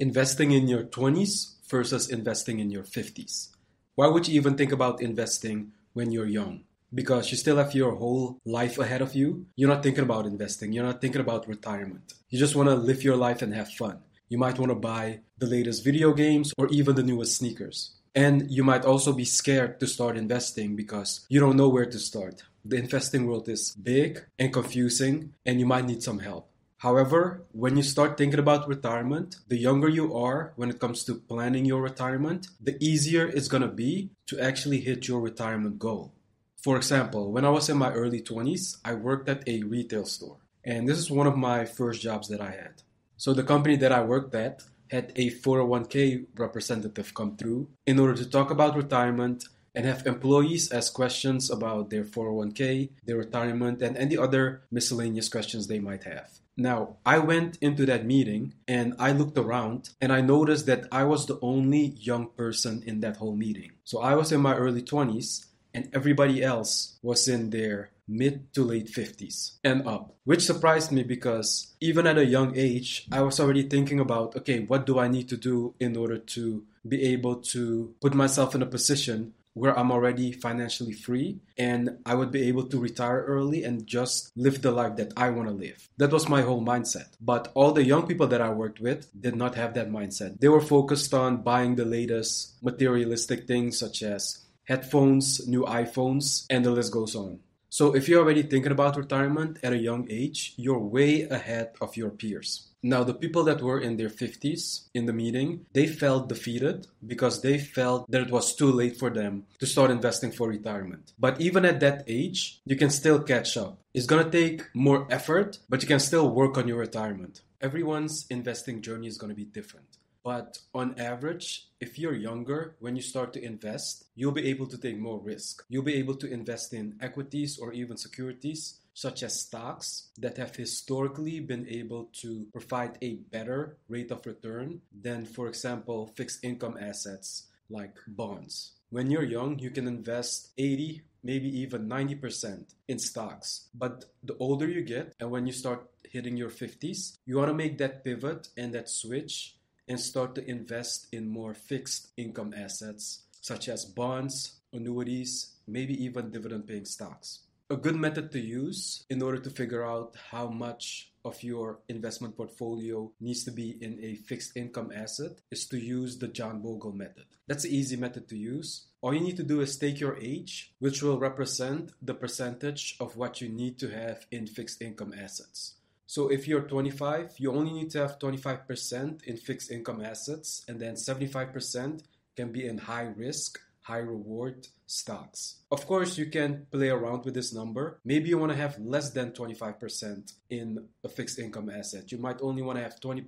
Investing in your 20s versus investing in your 50s. Why would you even think about investing when you're young? Because you still have your whole life ahead of you. You're not thinking about investing. You're not thinking about retirement. You just want to live your life and have fun. You might want to buy the latest video games or even the newest sneakers. And you might also be scared to start investing because you don't know where to start. The investing world is big and confusing, and you might need some help. However, when you start thinking about retirement, the younger you are when it comes to planning your retirement, the easier it's going to be to actually hit your retirement goal. For example, when I was in my early 20s, I worked at a retail store. And this is one of my first jobs that I had. So the company that I worked at had a 401k representative come through in order to talk about retirement and have employees ask questions about their 401k, their retirement, and any other miscellaneous questions they might have. Now, I went into that meeting and I looked around and I noticed that I was the only young person in that whole meeting. So I was in my early 20s and everybody else was in their mid to late 50s and up, which surprised me because even at a young age, I was already thinking about okay, what do I need to do in order to be able to put myself in a position where I'm already financially free and I would be able to retire early and just live the life that I want to live. That was my whole mindset. But all the young people that I worked with did not have that mindset. They were focused on buying the latest materialistic things such as headphones, new iPhones, and the list goes on. So if you're already thinking about retirement at a young age, you're way ahead of your peers. Now, the people that were in their 50s in the meeting, they felt defeated because they felt that it was too late for them to start investing for retirement. But even at that age, you can still catch up. It's gonna take more effort, but you can still work on your retirement. Everyone's investing journey is gonna be different. But on average, if you're younger, when you start to invest, you'll be able to take more risk. You'll be able to invest in equities or even securities such as stocks that have historically been able to provide a better rate of return than, for example, fixed income assets like bonds. When you're young, you can invest 80, maybe even 90% in stocks. But the older you get, and when you start hitting your 50s, you want to make that pivot and that switch and start to invest in more fixed income assets such as bonds, annuities, maybe even dividend paying stocks a good method to use in order to figure out how much of your investment portfolio needs to be in a fixed income asset is to use the John Bogle method. That's an easy method to use. All you need to do is take your age, which will represent the percentage of what you need to have in fixed income assets. So if you're 25, you only need to have 25% in fixed income assets, and then 75% can be in high risk high reward stocks. Of course, you can play around with this number. Maybe you want to have less than 25% in a fixed income asset. You might only want to have 20%.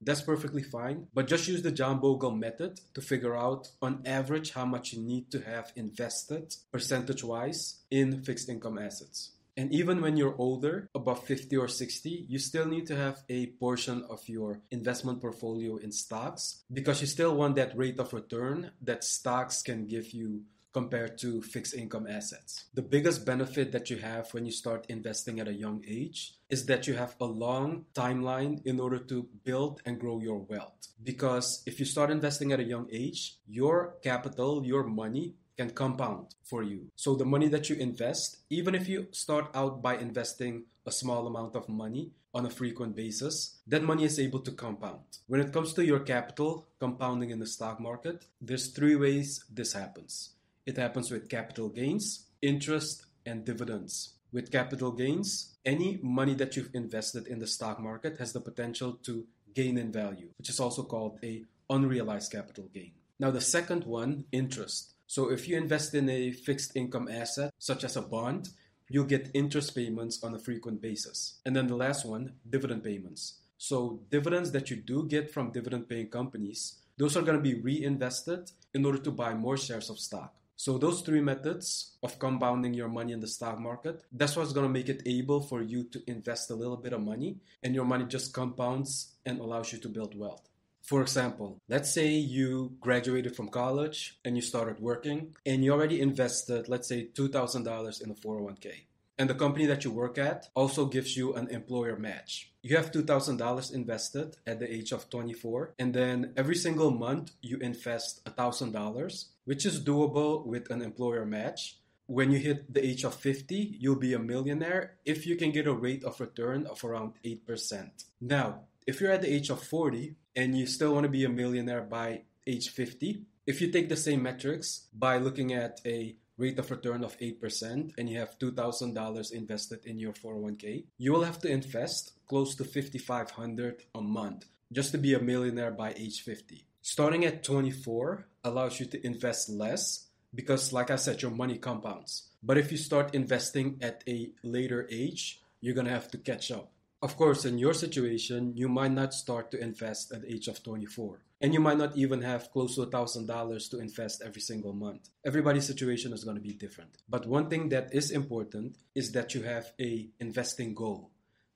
That's perfectly fine, but just use the John Bogle method to figure out on average how much you need to have invested percentage wise in fixed income assets. And even when you're older, above 50 or 60, you still need to have a portion of your investment portfolio in stocks because you still want that rate of return that stocks can give you compared to fixed income assets. The biggest benefit that you have when you start investing at a young age is that you have a long timeline in order to build and grow your wealth. Because if you start investing at a young age, your capital, your money can compound for you. So the money that you invest, even if you start out by investing a small amount of money on a frequent basis, that money is able to compound. When it comes to your capital compounding in the stock market, there's three ways this happens. It happens with capital gains, interest, and dividends. With capital gains, any money that you've invested in the stock market has the potential to gain in value, which is also called a unrealized capital gain. Now the second one, interest. So if you invest in a fixed income asset, such as a bond, you'll get interest payments on a frequent basis. And then the last one, dividend payments. So dividends that you do get from dividend paying companies, those are going to be reinvested in order to buy more shares of stock. So those three methods of compounding your money in the stock market, that's what's going to make it able for you to invest a little bit of money and your money just compounds and allows you to build wealth. For example, let's say you graduated from college and you started working and you already invested, let's say, $2,000 in a 401k. And the company that you work at also gives you an employer match. You have $2,000 invested at the age of 24, and then every single month you invest $1,000, which is doable with an employer match. When you hit the age of 50, you'll be a millionaire if you can get a rate of return of around 8%. Now, if you're at the age of 40 and you still want to be a millionaire by age 50, if you take the same metrics by looking at a rate of return of 8% and you have $2,000 invested in your 401k, you will have to invest close to 5500 a month just to be a millionaire by age 50. Starting at 24 allows you to invest less because like I said your money compounds. But if you start investing at a later age, you're going to have to catch up. Of course, in your situation, you might not start to invest at the age of 24. And you might not even have close to $1,000 to invest every single month. Everybody's situation is going to be different. But one thing that is important is that you have a investing goal.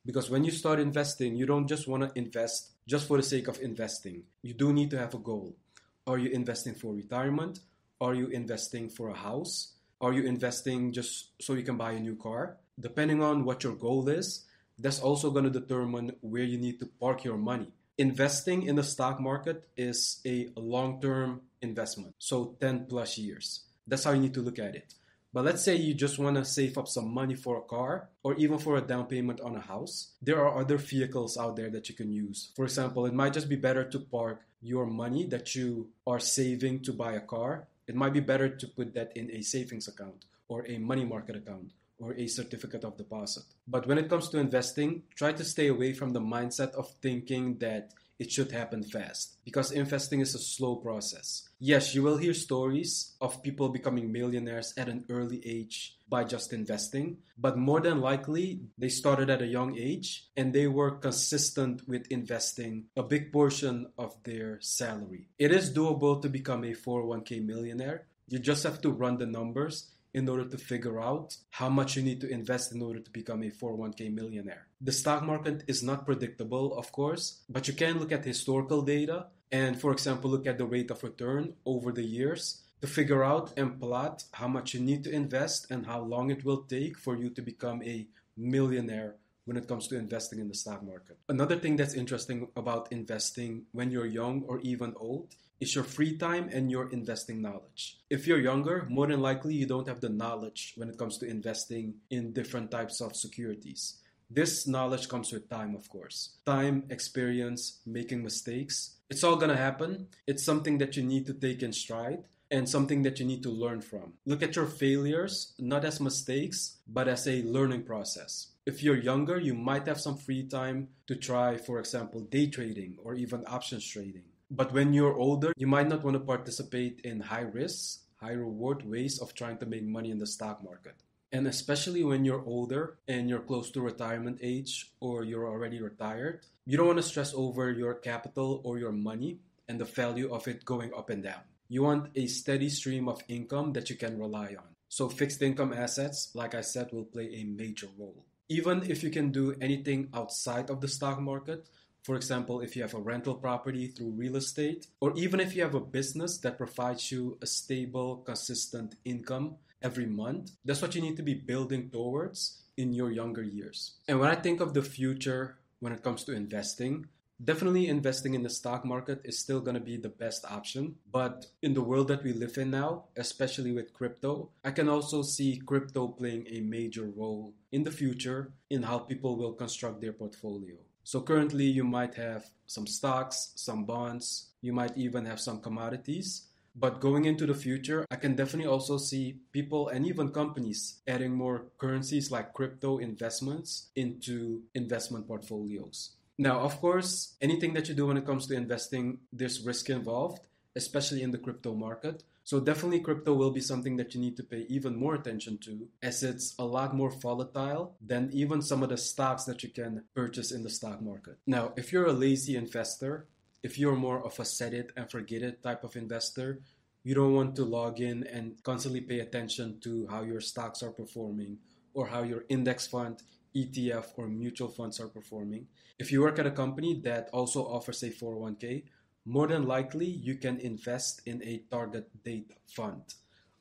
Because when you start investing, you don't just want to invest just for the sake of investing. You do need to have a goal. Are you investing for retirement? Are you investing for a house? Are you investing just so you can buy a new car? Depending on what your goal is, that's also going to determine where you need to park your money. Investing in the stock market is a long term investment, so 10 plus years. That's how you need to look at it. But let's say you just want to save up some money for a car or even for a down payment on a house. There are other vehicles out there that you can use. For example, it might just be better to park your money that you are saving to buy a car. It might be better to put that in a savings account or a money market account or a certificate of deposit. But when it comes to investing, try to stay away from the mindset of thinking that it should happen fast because investing is a slow process. Yes, you will hear stories of people becoming millionaires at an early age by just investing, but more than likely they started at a young age and they were consistent with investing a big portion of their salary. It is doable to become a 401k millionaire. You just have to run the numbers in order to figure out how much you need to invest in order to become a 401k millionaire. The stock market is not predictable, of course, but you can look at historical data and, for example, look at the rate of return over the years to figure out and plot how much you need to invest and how long it will take for you to become a millionaire when it comes to investing in the stock market. Another thing that's interesting about investing when you're young or even old is your free time and your investing knowledge. If you're younger, more than likely you don't have the knowledge when it comes to investing in different types of securities. This knowledge comes with time, of course. Time, experience, making mistakes. It's all gonna happen. It's something that you need to take in stride and something that you need to learn from. Look at your failures not as mistakes, but as a learning process. If you're younger, you might have some free time to try, for example, day trading or even options trading. But when you're older, you might not want to participate in high risks, high reward ways of trying to make money in the stock market. And especially when you're older and you're close to retirement age or you're already retired, you don't want to stress over your capital or your money and the value of it going up and down. You want a steady stream of income that you can rely on. So fixed income assets, like I said, will play a major role even if you can do anything outside of the stock market, for example, if you have a rental property through real estate, or even if you have a business that provides you a stable, consistent income every month, that's what you need to be building towards in your younger years. And when I think of the future when it comes to investing, Definitely investing in the stock market is still going to be the best option. But in the world that we live in now, especially with crypto, I can also see crypto playing a major role in the future in how people will construct their portfolio. So currently, you might have some stocks, some bonds, you might even have some commodities. But going into the future, I can definitely also see people and even companies adding more currencies like crypto investments into investment portfolios. Now, of course, anything that you do when it comes to investing, there's risk involved, especially in the crypto market. So definitely crypto will be something that you need to pay even more attention to as it's a lot more volatile than even some of the stocks that you can purchase in the stock market. Now, if you're a lazy investor, if you're more of a set it and forget it type of investor, you don't want to log in and constantly pay attention to how your stocks are performing or how your index fund ETF or mutual funds are performing. If you work at a company that also offers a 401k, more than likely you can invest in a target date fund.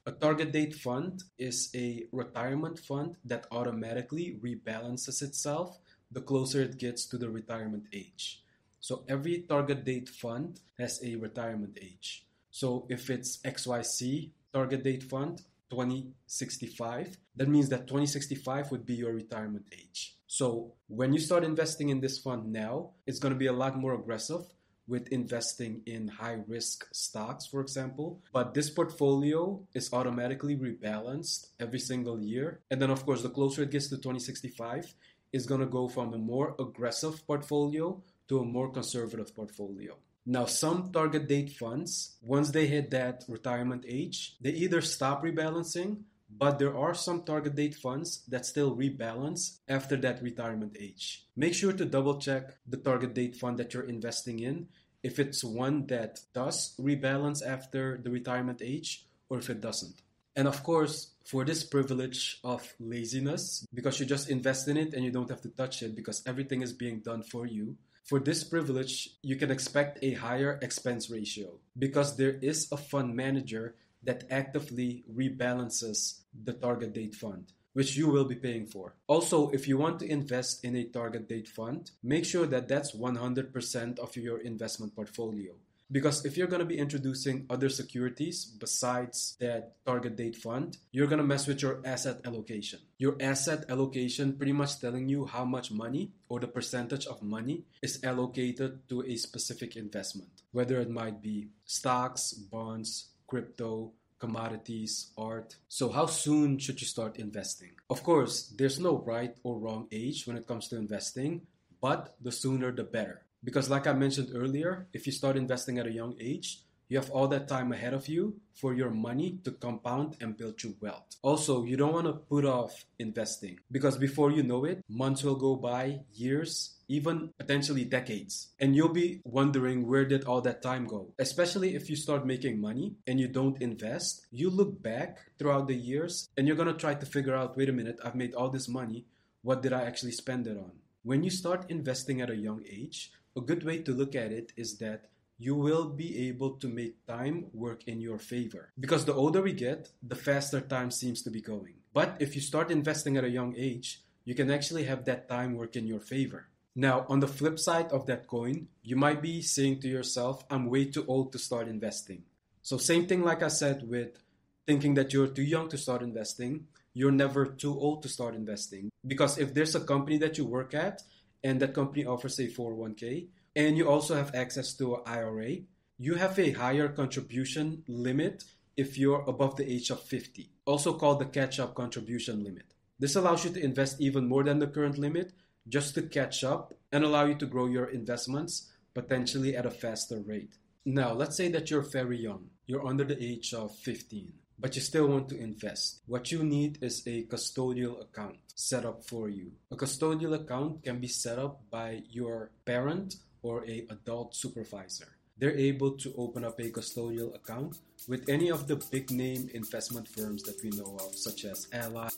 A target date fund is a retirement fund that automatically rebalances itself the closer it gets to the retirement age. So every target date fund has a retirement age. So if it's XYC target date fund 2065, that means that 2065 would be your retirement age. So when you start investing in this fund now, it's going to be a lot more aggressive with investing in high risk stocks, for example. But this portfolio is automatically rebalanced every single year. And then, of course, the closer it gets to 2065, is going to go from a more aggressive portfolio to a more conservative portfolio. Now, some target date funds, once they hit that retirement age, they either stop rebalancing, but there are some target date funds that still rebalance after that retirement age. Make sure to double check the target date fund that you're investing in if it's one that does rebalance after the retirement age or if it doesn't. And of course, for this privilege of laziness, because you just invest in it and you don't have to touch it because everything is being done for you, for this privilege, you can expect a higher expense ratio because there is a fund manager that actively rebalances the target date fund, which you will be paying for. Also, if you want to invest in a target date fund, make sure that that's 100% of your investment portfolio. Because if you're going to be introducing other securities besides that target date fund, you're going to mess with your asset allocation. Your asset allocation pretty much telling you how much money or the percentage of money is allocated to a specific investment, whether it might be stocks, bonds, crypto, commodities, art. So, how soon should you start investing? Of course, there's no right or wrong age when it comes to investing, but the sooner the better. Because, like I mentioned earlier, if you start investing at a young age, you have all that time ahead of you for your money to compound and build you wealth. Also, you don't want to put off investing because before you know it, months will go by, years, even potentially decades. And you'll be wondering where did all that time go? Especially if you start making money and you don't invest, you look back throughout the years and you're going to try to figure out wait a minute, I've made all this money. What did I actually spend it on? When you start investing at a young age, a good way to look at it is that you will be able to make time work in your favor. Because the older we get, the faster time seems to be going. But if you start investing at a young age, you can actually have that time work in your favor. Now, on the flip side of that coin, you might be saying to yourself, I'm way too old to start investing. So, same thing like I said with thinking that you're too young to start investing, you're never too old to start investing. Because if there's a company that you work at and that company offers a 401k, and you also have access to an IRA, you have a higher contribution limit if you're above the age of 50, also called the catch up contribution limit. This allows you to invest even more than the current limit just to catch up and allow you to grow your investments potentially at a faster rate. Now, let's say that you're very young, you're under the age of 15 but you still want to invest, what you need is a custodial account set up for you. A custodial account can be set up by your parent or a adult supervisor. They're able to open up a custodial account with any of the big name investment firms that we know of, such as Ally.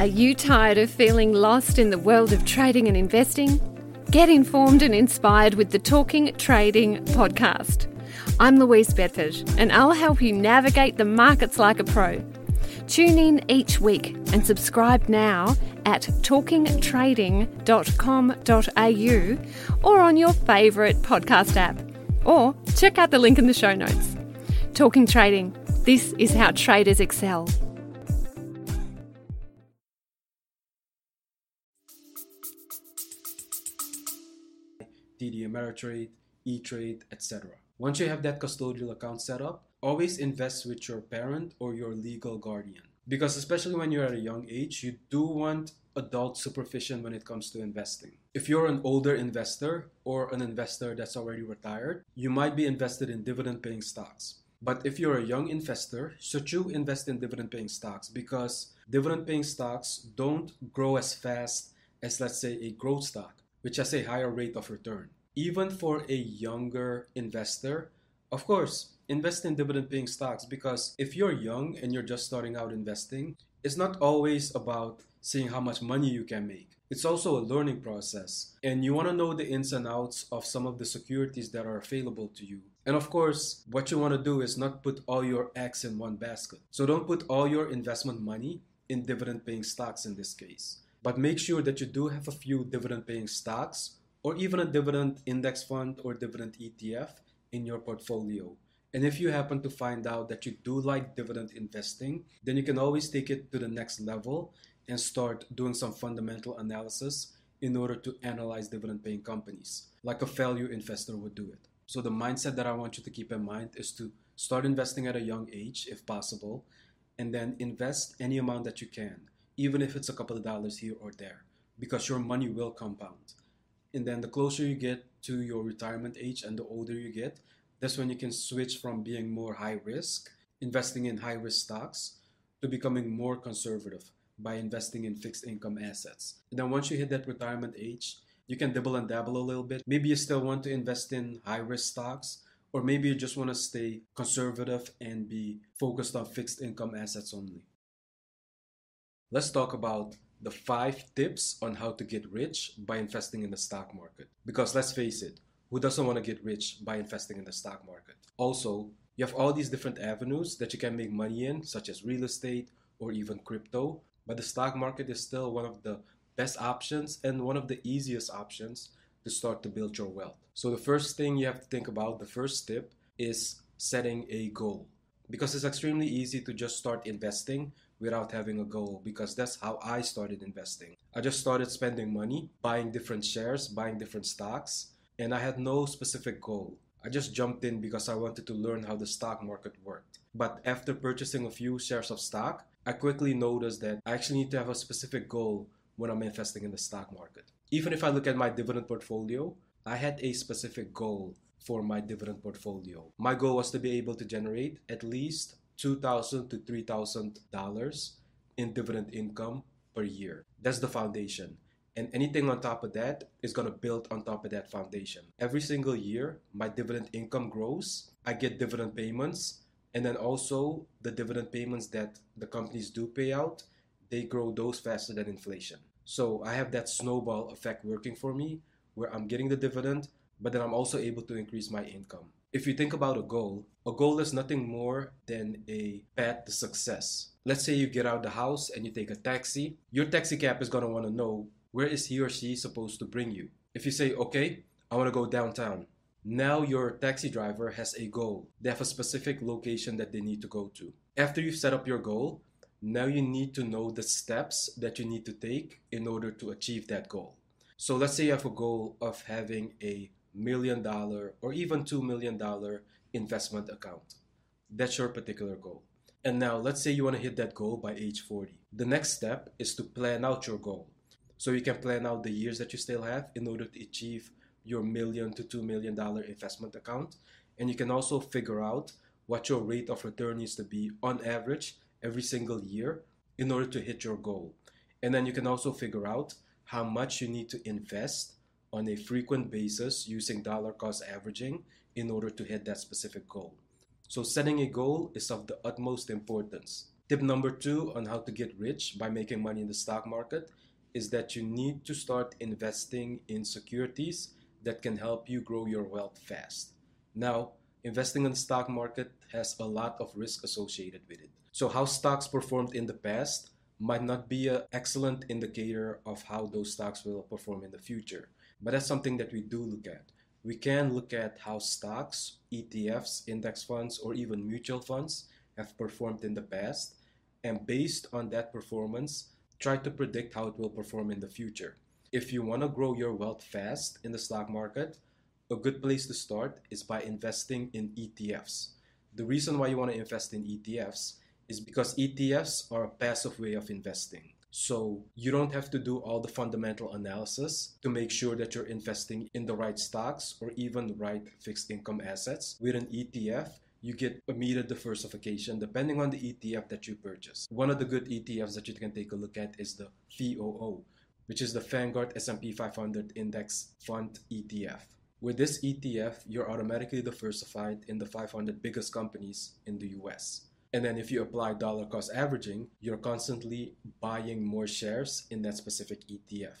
Are you tired of feeling lost in the world of trading and investing? Get informed and inspired with the Talking Trading podcast. I'm Louise Bedford, and I'll help you navigate the markets like a pro. Tune in each week and subscribe now at talkingtrading.com.au or on your favourite podcast app. Or check out the link in the show notes. Talking Trading. This is how traders excel. TD Ameritrade, E-Trade, etc. Once you have that custodial account set up, always invest with your parent or your legal guardian. Because especially when you're at a young age, you do want adult supervision when it comes to investing. If you're an older investor or an investor that's already retired, you might be invested in dividend paying stocks. But if you're a young investor, should you invest in dividend paying stocks? Because dividend paying stocks don't grow as fast as, let's say, a growth stock which has a higher rate of return. Even for a younger investor, of course, invest in dividend paying stocks because if you're young and you're just starting out investing, It's not always about seeing how much money you can make. It's also a learning process, and you want to know the ins and outs of some of the securities that are available to you. And of course, what you want to do is not put all your eggs in one basket. So don't put all your investment money in dividend paying stocks in this case. But make sure that you do have a few dividend paying stocks or even a dividend index fund or dividend ETF in your portfolio. And if you happen to find out that you do like dividend investing, then you can always take it to the next level and start doing some fundamental analysis in order to analyze dividend paying companies, like a value investor would do it. So, the mindset that I want you to keep in mind is to start investing at a young age, if possible, and then invest any amount that you can, even if it's a couple of dollars here or there, because your money will compound. And then the closer you get to your retirement age and the older you get, that's when you can switch from being more high risk, investing in high risk stocks, to becoming more conservative by investing in fixed income assets. And then once you hit that retirement age, you can dibble and dabble a little bit. Maybe you still want to invest in high risk stocks, or maybe you just want to stay conservative and be focused on fixed income assets only. Let's talk about the five tips on how to get rich by investing in the stock market. Because let's face it, who doesn't want to get rich by investing in the stock market? Also, you have all these different avenues that you can make money in, such as real estate or even crypto. But the stock market is still one of the best options and one of the easiest options to start to build your wealth. So, the first thing you have to think about, the first tip, is setting a goal. Because it's extremely easy to just start investing without having a goal because that's how I started investing. I just started spending money, buying different shares, buying different stocks, and I had no specific goal. I just jumped in because I wanted to learn how the stock market worked. But after purchasing a few shares of stock, I quickly noticed that I actually need to have a specific goal when I'm investing in the stock market. Even if I look at my dividend portfolio, I had a specific goal for my dividend portfolio. My goal was to be able to generate at least 2,000 to $3,000 in dividend income per year. That's the foundation. And anything on top of that is going to build on top of that foundation. Every single year, my dividend income grows. I get dividend payments. And then also, the dividend payments that the companies do pay out, they grow those faster than inflation. So I have that snowball effect working for me where I'm getting the dividend, but then I'm also able to increase my income. If you think about a goal, a goal is nothing more than a path to success. Let's say you get out of the house and you take a taxi. Your taxi cab is going to want to know where is he or she supposed to bring you. If you say, okay, I want to go downtown. Now your taxi driver has a goal. They have a specific location that they need to go to. After you've set up your goal, now you need to know the steps that you need to take in order to achieve that goal. So let's say you have a goal of having a million dollar or even two million dollar investment account. That's your particular goal. And now let's say you want to hit that goal by age 40. The next step is to plan out your goal. So you can plan out the years that you still have in order to achieve your million to two million dollar investment account. And you can also figure out what your rate of return needs to be on average every single year in order to hit your goal. And then you can also figure out how much you need to invest on a frequent basis using dollar cost averaging in order to hit that specific goal. So, setting a goal is of the utmost importance. Tip number two on how to get rich by making money in the stock market is that you need to start investing in securities that can help you grow your wealth fast. Now, investing in the stock market has a lot of risk associated with it. So, how stocks performed in the past might not be an excellent indicator of how those stocks will perform in the future. But that's something that we do look at. We can look at how stocks, ETFs, index funds, or even mutual funds have performed in the past. And based on that performance, try to predict how it will perform in the future. If you want to grow your wealth fast in the stock market, a good place to start is by investing in ETFs. The reason why you want to invest in ETFs is because ETFs are a passive way of investing. So you don't have to do all the fundamental analysis to make sure that you're investing in the right stocks or even the right fixed income assets. With an ETF, you get immediate diversification depending on the ETF that you purchase. One of the good ETFs that you can take a look at is the VOO, which is the Vanguard S&P 500 Index Fund ETF. With this ETF, you're automatically diversified in the 500 biggest companies in the US. And then if you apply dollar cost averaging, you're constantly buying more shares in that specific ETF.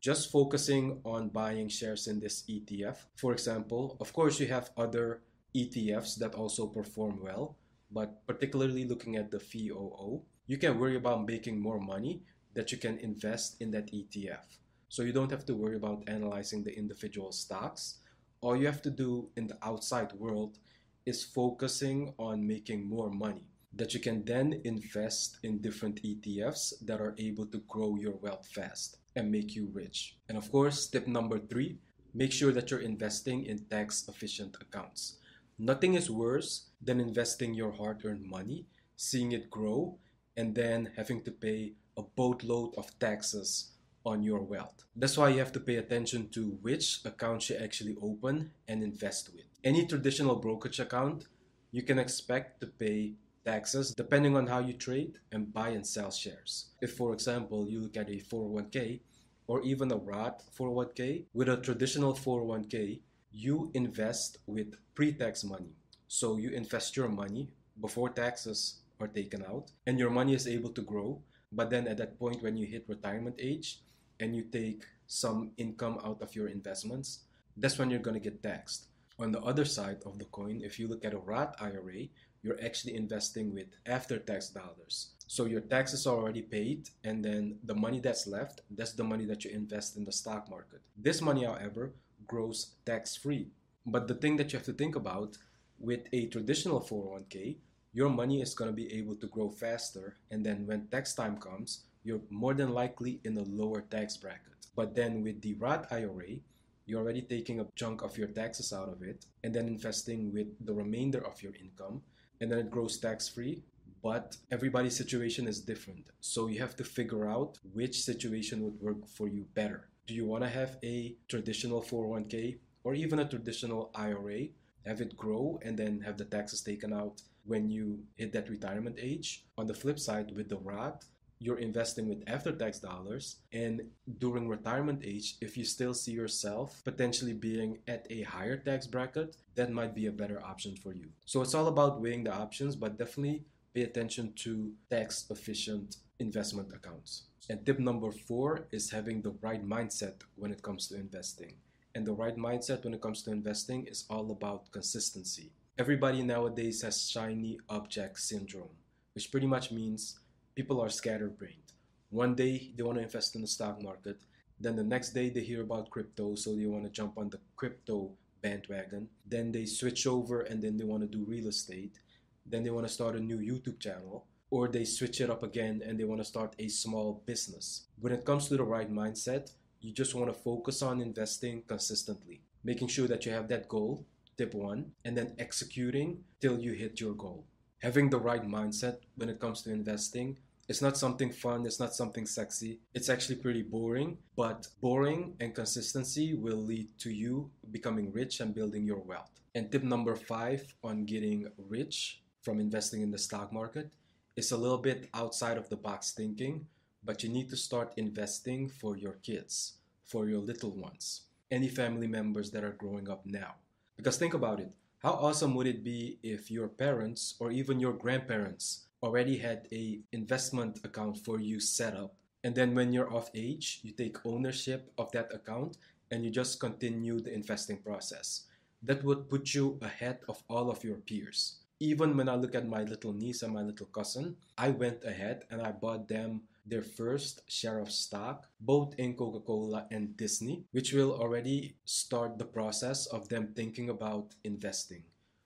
Just focusing on buying shares in this ETF. For example, of course, you have other ETFs that also perform well, but particularly looking at the VOO, you can worry about making more money that you can invest in that ETF. So you don't have to worry about analyzing the individual stocks. All you have to do in the outside world is focusing on making more money that you can then invest in different ETFs that are able to grow your wealth fast and make you rich. And of course, tip number three make sure that you're investing in tax efficient accounts. Nothing is worse than investing your hard earned money, seeing it grow, and then having to pay a boatload of taxes on your wealth. That's why you have to pay attention to which accounts you actually open and invest with. Any traditional brokerage account, you can expect to pay taxes depending on how you trade and buy and sell shares. If, for example, you look at a 401k or even a Roth 401k, with a traditional 401k, you invest with pre tax money. So you invest your money before taxes are taken out, and your money is able to grow. But then at that point, when you hit retirement age and you take some income out of your investments, that's when you're going to get taxed. On the other side of the coin, if you look at a Roth IRA, you're actually investing with after tax dollars. So your taxes are already paid, and then the money that's left, that's the money that you invest in the stock market. This money, however, grows tax free. But the thing that you have to think about with a traditional 401k, your money is going to be able to grow faster, and then when tax time comes, you're more than likely in a lower tax bracket. But then with the Roth IRA, you're already taking a chunk of your taxes out of it and then investing with the remainder of your income, and then it grows tax free. But everybody's situation is different. So you have to figure out which situation would work for you better. Do you want to have a traditional 401k or even a traditional IRA? Have it grow and then have the taxes taken out when you hit that retirement age. On the flip side, with the Roth, you're investing with after tax dollars and during retirement age if you still see yourself potentially being at a higher tax bracket that might be a better option for you so it's all about weighing the options but definitely pay attention to tax efficient investment accounts and tip number 4 is having the right mindset when it comes to investing and the right mindset when it comes to investing is all about consistency everybody nowadays has shiny object syndrome which pretty much means people are scatterbrained. One day they want to invest in the stock market, then the next day they hear about crypto, so they want to jump on the crypto bandwagon. Then they switch over and then they want to do real estate. Then they want to start a new YouTube channel. Or they switch it up again and they want to start a small business. When it comes to the right mindset, you just want to focus on investing consistently, making sure that you have that goal, tip one, and then executing till you hit your goal having the right mindset when it comes to investing. It's not something fun, it's not something sexy. It's actually pretty boring, but boring and consistency will lead to you becoming rich and building your wealth. And tip number five on getting rich from investing in the stock market is a little bit outside of the box thinking, but you need to start investing for your kids, for your little ones, any family members that are growing up now. Because think about it how awesome would it be if your parents or even your grandparents already had a investment account for you set up and then when you're of age, you take ownership of that account and you just continue the investing process. That would put you ahead of all of your peers. Even when I look at my little niece and my little cousin, I went ahead and I bought them their first share of stock, both in Coca Cola and Disney, which will already start the process of them thinking about investing.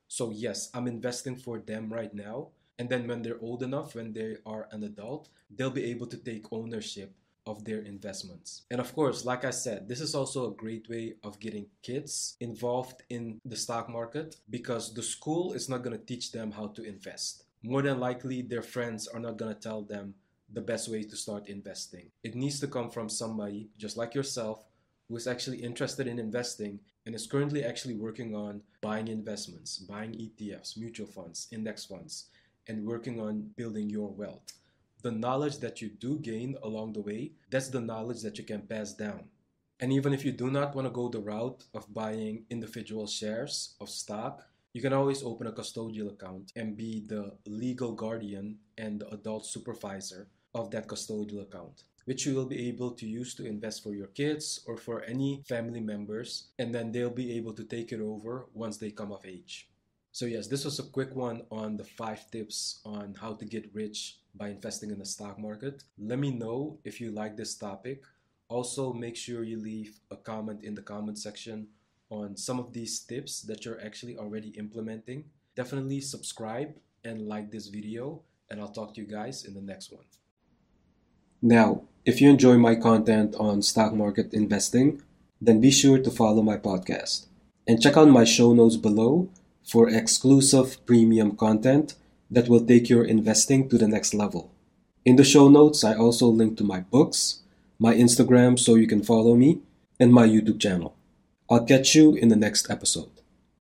So, yes, I'm investing for them right now. And then when they're old enough, when they are an adult, they'll be able to take ownership of their investments. And of course, like I said, this is also a great way of getting kids involved in the stock market because the school is not going to teach them how to invest. More than likely, their friends are not going to tell them the best way to start investing. It needs to come from somebody just like yourself who is actually interested in investing and is currently actually working on buying investments, buying ETFs, mutual funds, index funds, and working on building your wealth. The knowledge that you do gain along the way, that's the knowledge that you can pass down. And even if you do not want to go the route of buying individual shares of stock, You can always open a custodial account and be the legal guardian and the adult supervisor of that custodial account, which you will be able to use to invest for your kids or for any family members, and then they'll be able to take it over once they come of age. So, yes, this was a quick one on the five tips on how to get rich by investing in the stock market. Let me know if you like this topic. Also, make sure you leave a comment in the comment section on some of these tips that you're actually already implementing. Definitely subscribe and like this video, and I'll talk to you guys in the next one. Now, if you enjoy my content on stock market investing, then be sure to follow my podcast and check out my show notes below for exclusive premium content that will take your investing to the next level. In the show notes, I also link to my books, my Instagram so you can follow me, and my YouTube channel. I'll catch you in the next episode.